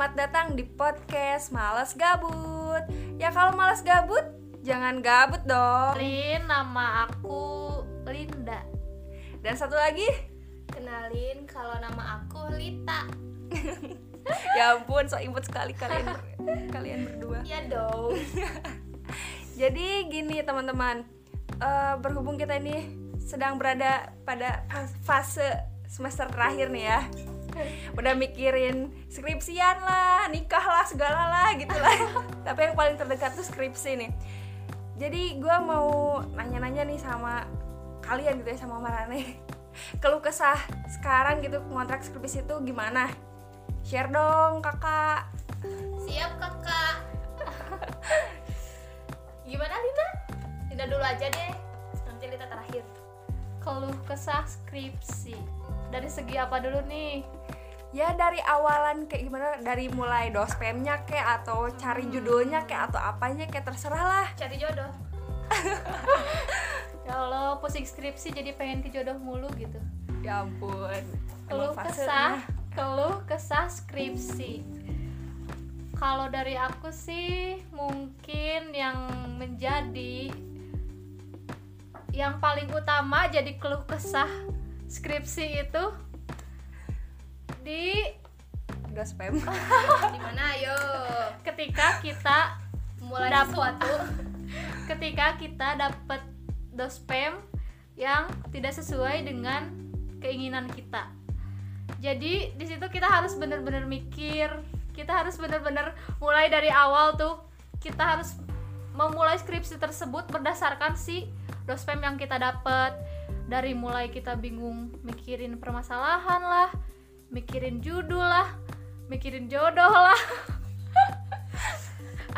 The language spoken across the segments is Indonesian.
Selamat datang di podcast Males Gabut. Ya kalau males gabut, jangan gabut dong. Lin, nama aku Linda. Dan satu lagi, Kenalin kalau nama aku Lita. ya ampun, so imut sekali kalian ber- kalian berdua. Ya dong. Jadi gini teman-teman, Eh, berhubung kita ini sedang berada pada fas- fase semester terakhir nih ya, udah mikirin skripsian lah, nikah lah, segala lah gitu lah. Tapi yang paling terdekat tuh skripsi nih. Jadi gue mau nanya-nanya nih sama kalian gitu ya sama Marane. Keluh kesah sekarang gitu ngontrak skripsi itu gimana? Share dong kakak. Siap kakak. Gimana Lina? Lina dulu aja deh. Nanti Lita terakhir. Keluh kesah skripsi. Dari segi apa dulu nih? Ya dari awalan kayak gimana dari mulai dospemnya kayak atau cari judulnya kayak atau apanya kayak terserah lah Cari jodoh. Ya Allah, pusing skripsi jadi pengen ke jodoh mulu gitu. ya ampun Keluh kesah, keluh kesah skripsi. Kalau dari aku sih mungkin yang menjadi yang paling utama jadi keluh kesah skripsi itu di dospem Di mana ayo? ketika kita Mulai Dapet. sesuatu. ketika kita dapat dospem yang tidak sesuai dengan keinginan kita. Jadi di situ kita harus benar-benar mikir, kita harus benar-benar mulai dari awal tuh kita harus memulai skripsi tersebut berdasarkan si dospem yang kita dapat. Dari mulai kita bingung mikirin permasalahan lah, mikirin judul lah, mikirin jodoh lah.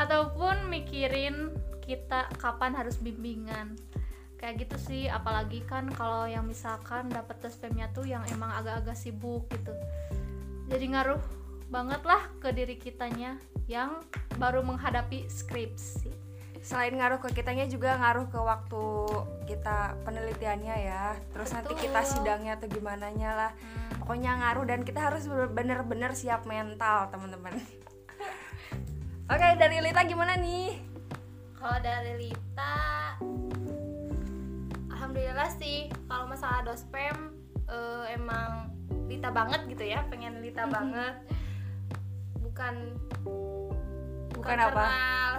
ataupun mikirin kita kapan harus bimbingan. Kayak gitu sih apalagi kan kalau yang misalkan dapat dospemnya tuh yang emang agak-agak sibuk gitu. Jadi ngaruh banget lah ke diri kitanya yang baru menghadapi skripsi selain ngaruh ke kitanya juga ngaruh ke waktu kita penelitiannya ya terus nanti kita Betul. sidangnya atau gimana lah pokoknya ngaruh dan kita harus bener-bener siap mental teman-teman oke dari Lita gimana nih Kalau dari Lita Alhamdulillah sih kalau masalah dospem eh, emang Lita banget gitu ya, pengen Lita banget. Bukan Bukan karena apa?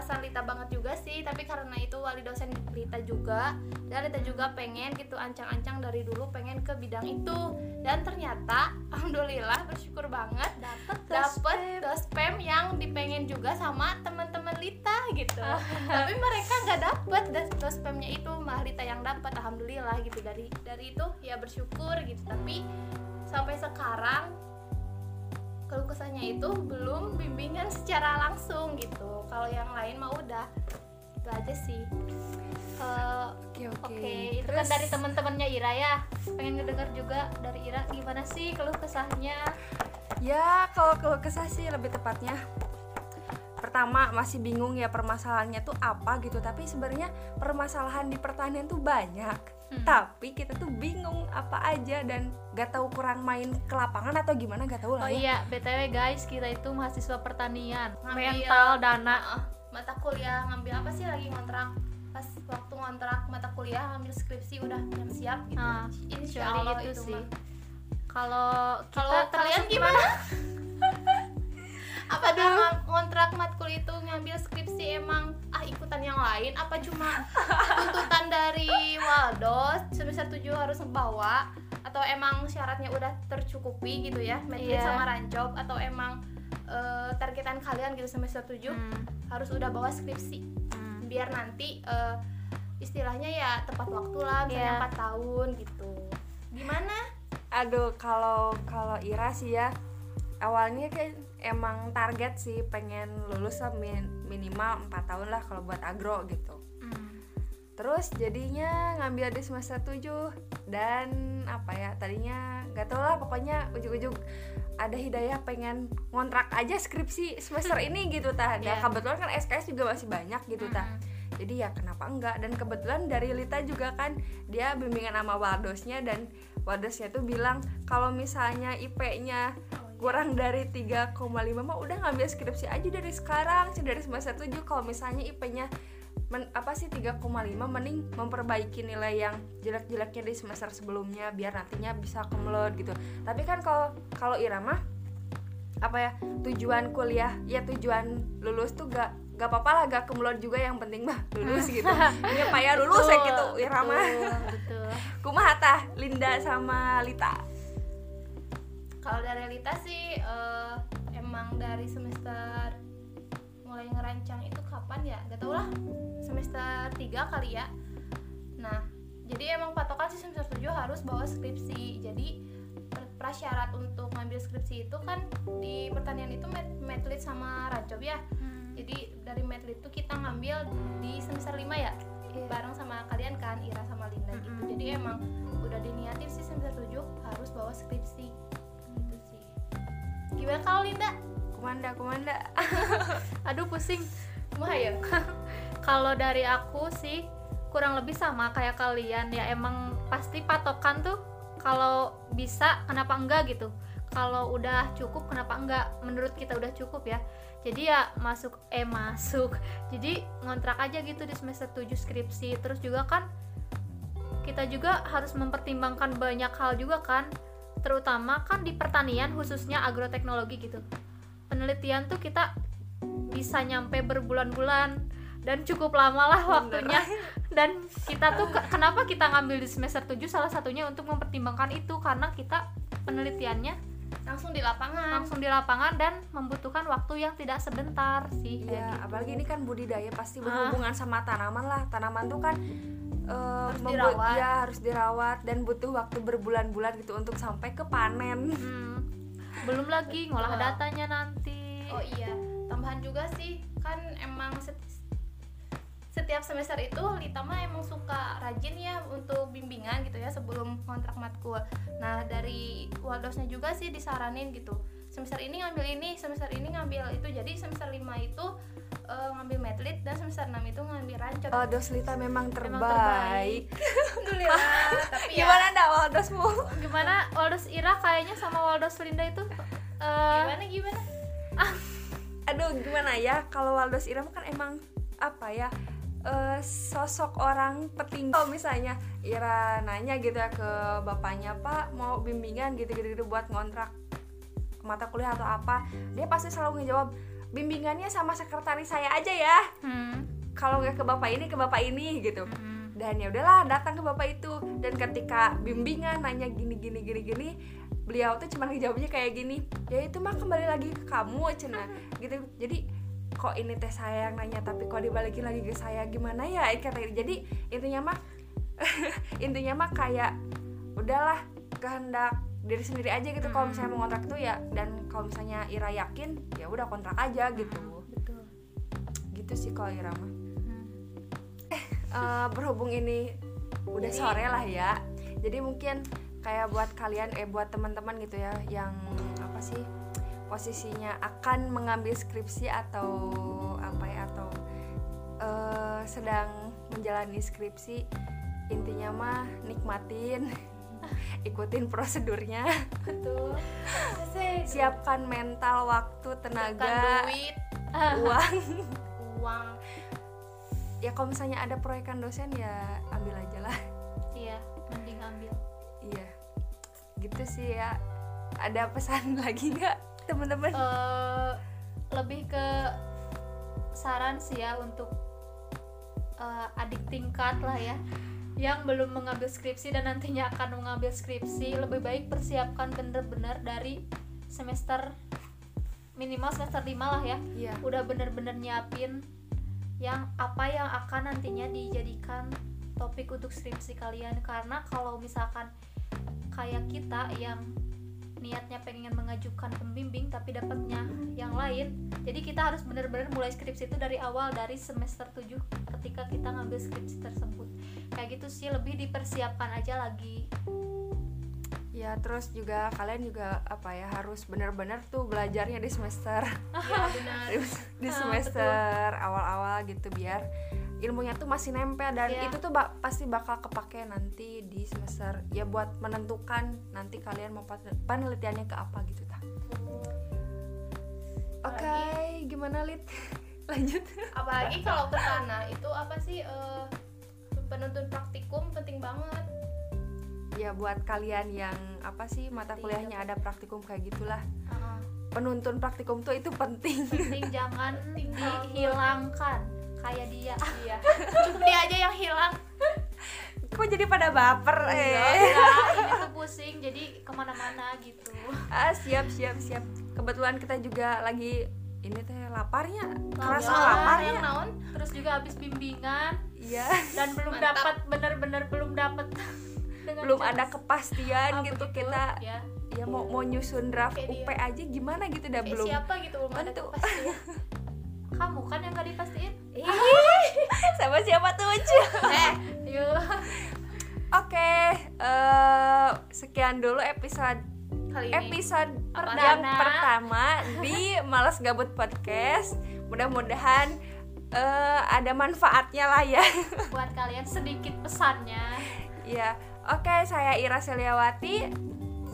Alasan Lita banget juga sih, tapi karena itu wali dosen Lita juga dan Lita juga pengen gitu ancang-ancang dari dulu pengen ke bidang itu. Dan ternyata alhamdulillah bersyukur banget dapat dapet dospem yang dipengen juga sama teman-teman Lita gitu. Tapi mereka nggak dapet dos- dospemnya itu malah Lita yang dapat alhamdulillah gitu. Dari dari itu ya bersyukur gitu. Tapi sampai sekarang keluh kesahnya itu belum bimbingan secara langsung gitu. Kalau yang lain mah udah. Itu aja sih. Eh, oke Oke, itu kan dari teman-temannya Ira ya. Pengen ngedenger juga dari Ira. Gimana sih keluh kesahnya? Ya, kalau keluh kesah sih lebih tepatnya. Pertama, masih bingung ya permasalahannya tuh apa gitu. Tapi sebenarnya permasalahan di pertanian tuh banyak Hmm. Tapi kita tuh bingung apa aja dan gak tahu kurang main ke lapangan atau gimana gak tahu Oh lah ya iya, BTW guys, kita itu mahasiswa pertanian. Ngambil- Mental dana. Ah, mata kuliah ngambil apa sih lagi ngontrak pas waktu ngontrak mata kuliah ngambil skripsi udah yang siap gitu Nah, insya Allah itu itu sih. Kalau kalau kalian gimana apa dulu ngontrak matkul itu ngambil skripsi emang ah ikutan yang lain apa cuma tuntutan dari Waldos semester 7 harus bawa atau emang syaratnya udah tercukupi gitu ya metode Iya. sama rancop atau emang eh, targetan kalian gitu semester 7 Hmm, harus udah bawa skripsi hmm. biar nanti eh, istilahnya ya tepat waktu lah misalnya Iya. 4 tahun gitu gimana Aduh, kalau kalau Ira sih ya awalnya kan emang target sih pengen lulus lah min- minimal 4 tahun lah kalau buat agro gitu. Hmm. Terus jadinya ngambil di semester 7 dan apa ya tadinya nggak tau lah pokoknya ujuk-ujuk ada hidayah pengen ngontrak aja skripsi semester ini gitu tah. Dan Iya. kebetulan kan SKS juga masih banyak gitu tah. Hmm. Jadi ya kenapa enggak dan kebetulan dari Lita juga kan dia bimbingan sama Waldosnya dan Waldosnya tuh bilang kalau misalnya IP-nya kurang dari 3,5 mah udah ngambil skripsi aja dari sekarang sih dari semester 7 kalau misalnya IP-nya men, apa sih 3,5 mending memperbaiki nilai yang jelek-jeleknya di semester sebelumnya biar nantinya bisa kumlot gitu. Tapi kan kalau kalau Irama apa ya tujuan kuliah ya tujuan lulus tuh gak gak apa-apa lah gak kumlot juga yang penting mah lulus gitu. Ya pak ya lulus ya gitu Irama betul, betul. kumaha Linda sama Lita kalau dari Lita sih eh, emang dari semester mulai ngerancang itu kapan ya? Gak tau lah. Semester 3 kali ya. Nah jadi emang patokan sih semester 7 harus bawa skripsi. Jadi prasyarat untuk ngambil skripsi itu kan di pertanian itu met metlit sama rancob ya. Hmm. jadi dari metlit itu kita ngambil di semester 5 ya. Iya. bareng sama kalian kan Ira sama Linda gitu. Mm-mm. jadi emang udah diniatin sih semester 7 harus bawa skripsi. gitu gimana kalau Linda? Kumanda kumanda. Aduh pusing. Kumaha ya kalau dari aku sih kurang lebih sama kayak kalian. Ya emang pasti patokan tuh kalau bisa kenapa enggak gitu. Kalau udah cukup kenapa enggak? Menurut kita udah cukup ya. Jadi ya masuk eh masuk. Jadi ngontrak aja gitu di semester 7 skripsi. Terus juga kan kita juga harus mempertimbangkan banyak hal juga kan terutama kan di pertanian khususnya agroteknologi gitu penelitian tuh kita bisa nyampe berbulan-bulan dan cukup lama lah waktunya dan kita tuh ke- kenapa kita ngambil di semester 7 salah satunya untuk mempertimbangkan itu karena kita penelitiannya langsung di lapangan langsung di lapangan dan membutuhkan waktu yang tidak sebentar sih kayak Iya, gitu. apalagi ini kan budidaya pasti Ah. berhubungan sama tanaman lah. Tanaman tuh kan eh, Harus membuat- dirawat. ya harus dirawat dan butuh waktu berbulan-bulan gitu untuk sampai ke panen. Hmm, belum lagi ngolah datanya nanti. Oh iya tambahan juga sih kan emang set- setiap semester itu Lita mah emang suka rajin ya untuk bimbingan gitu ya sebelum kontrak matkul. Nah dari waldosnya juga sih disaranin gitu semester ini ngambil ini semester ini ngambil itu jadi semester 5 itu eh, ngambil metlit dan semester 6 itu ngambil rancot Waldos Lita memang terbaik. terbaik. alhamdulillah tapi ya Gimana ndak Waldosmu? gimana Waldos Ira kayaknya sama Waldos Linda itu eh, gimana gimana Aduh, gimana ya? Kalau Waldos Iram kan emang apa ya? eh, sosok orang petinggi kalau misalnya Ira nanya gitu ya ke bapaknya Pak mau bimbingan gitu-gitu buat ngontrak mata kuliah atau apa dia pasti selalu ngejawab bimbingannya sama sekretaris saya aja ya. Hmm, kalau nggak ke bapak ini ke bapak ini gitu. Hmm, dan ya udahlah datang ke bapak itu. Dan ketika bimbingan nanya gini gini gini gini beliau tuh cuma ngejawabnya kayak gini ya itu mah kembali lagi ke kamu cina. Gitu. Jadi kok ini teh saya yang nanya tapi kok dibalikin lagi ke saya? Gimana ya? Kata jadi intinya mah intinya mah kayak udahlah kehendak diri sendiri aja gitu. Kalau misalnya mau kontrak itu ya dan kalau misalnya Ira yakin ya udah kontrak aja gitu. betul. Gitu sih kalau Ira mah. Hmm. Eh, berhubung ini udah Jadi- sore lah ya jadi mungkin kayak buat kalian eh buat teman-teman gitu ya yang apa sih posisinya akan mengambil skripsi atau apa ya atau eh, sedang menjalani skripsi intinya mah nikmatin ikutin prosedurnya. Betul. Siapkan mental waktu Siapkan tenaga duit. uang. Uang. Ya kalau misalnya ada proyekan dosen ya ambil aja lah. Iya mending ambil. Iya, gitu sih ya. Ada pesan lagi nggak teman-teman? eh lebih ke saran sih ya untuk eh, adik tingkat lah ya yang belum mengambil skripsi dan nantinya akan mengambil skripsi lebih baik persiapkan bener-bener dari semester minimal semester 5 lah ya Iya. udah bener-bener nyiapin yang apa yang akan nantinya dijadikan topik untuk skripsi kalian karena kalau misalkan kayak kita yang niatnya pengen mengajukan pembimbing tapi dapatnya yang lain. Jadi kita harus bener-bener mulai skripsi itu dari awal dari semester 7 ketika kita ngambil skripsi tersebut. Kayak gitu sih lebih dipersiapkan aja lagi. Ya terus juga kalian juga apa ya harus benar-benar tuh belajarnya di semester. Ya benar. Di semester awal-awal gitu biar ilmunya tuh masih nempel dan Iya. itu tuh ba- pasti bakal kepake nanti di semester ya buat menentukan nanti kalian mau penelitiannya ke apa gitu tah. Oke gimana lid lanjut. Apalagi kalau ke sana itu apa sih penuntun praktikum penting banget. Ya buat kalian yang apa sih mata kuliahnya ada praktikum kayak gitulah. Heeh. penuntun praktikum tuh itu penting. Penting jangan dihilangkan kayak dia. Iya. Cukup dia aja yang hilang. Kok jadi pada baper eh? Enggak, ini tuh pusing jadi ke mana-mana gitu. Ah siap siap siap. Kebetulan kita juga lagi ini teh laparnya. Kerasa Lapar. yang laparnya naon? Terus juga habis bimbingan. Iya. Dan belum dapat bener-bener belum dapat. Belum jelas. ada kepastian Ah, gitu begitu, kita. Ya ya mau mau nyusun draft Kayak UP aja gimana gitu dah eh, belum siapa gitu belum ada kepastian kamu kan yang gak dipastiin. Sama siapa tuh eh yuk. Oke eh, sekian dulu episode kali ini. episode Perdana. pertama di Malas Gabut Podcast. Mudah-mudahan eh, ada manfaatnya lah ya. Buat kalian sedikit pesannya. Ya oke saya Ira Seliawati.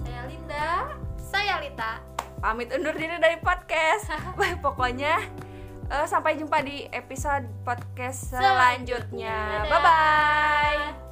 Saya Linda. Saya Lita pamit undur diri dari podcast. Pokoknya eh, sampai jumpa di episode podcast selanjutnya. bye bye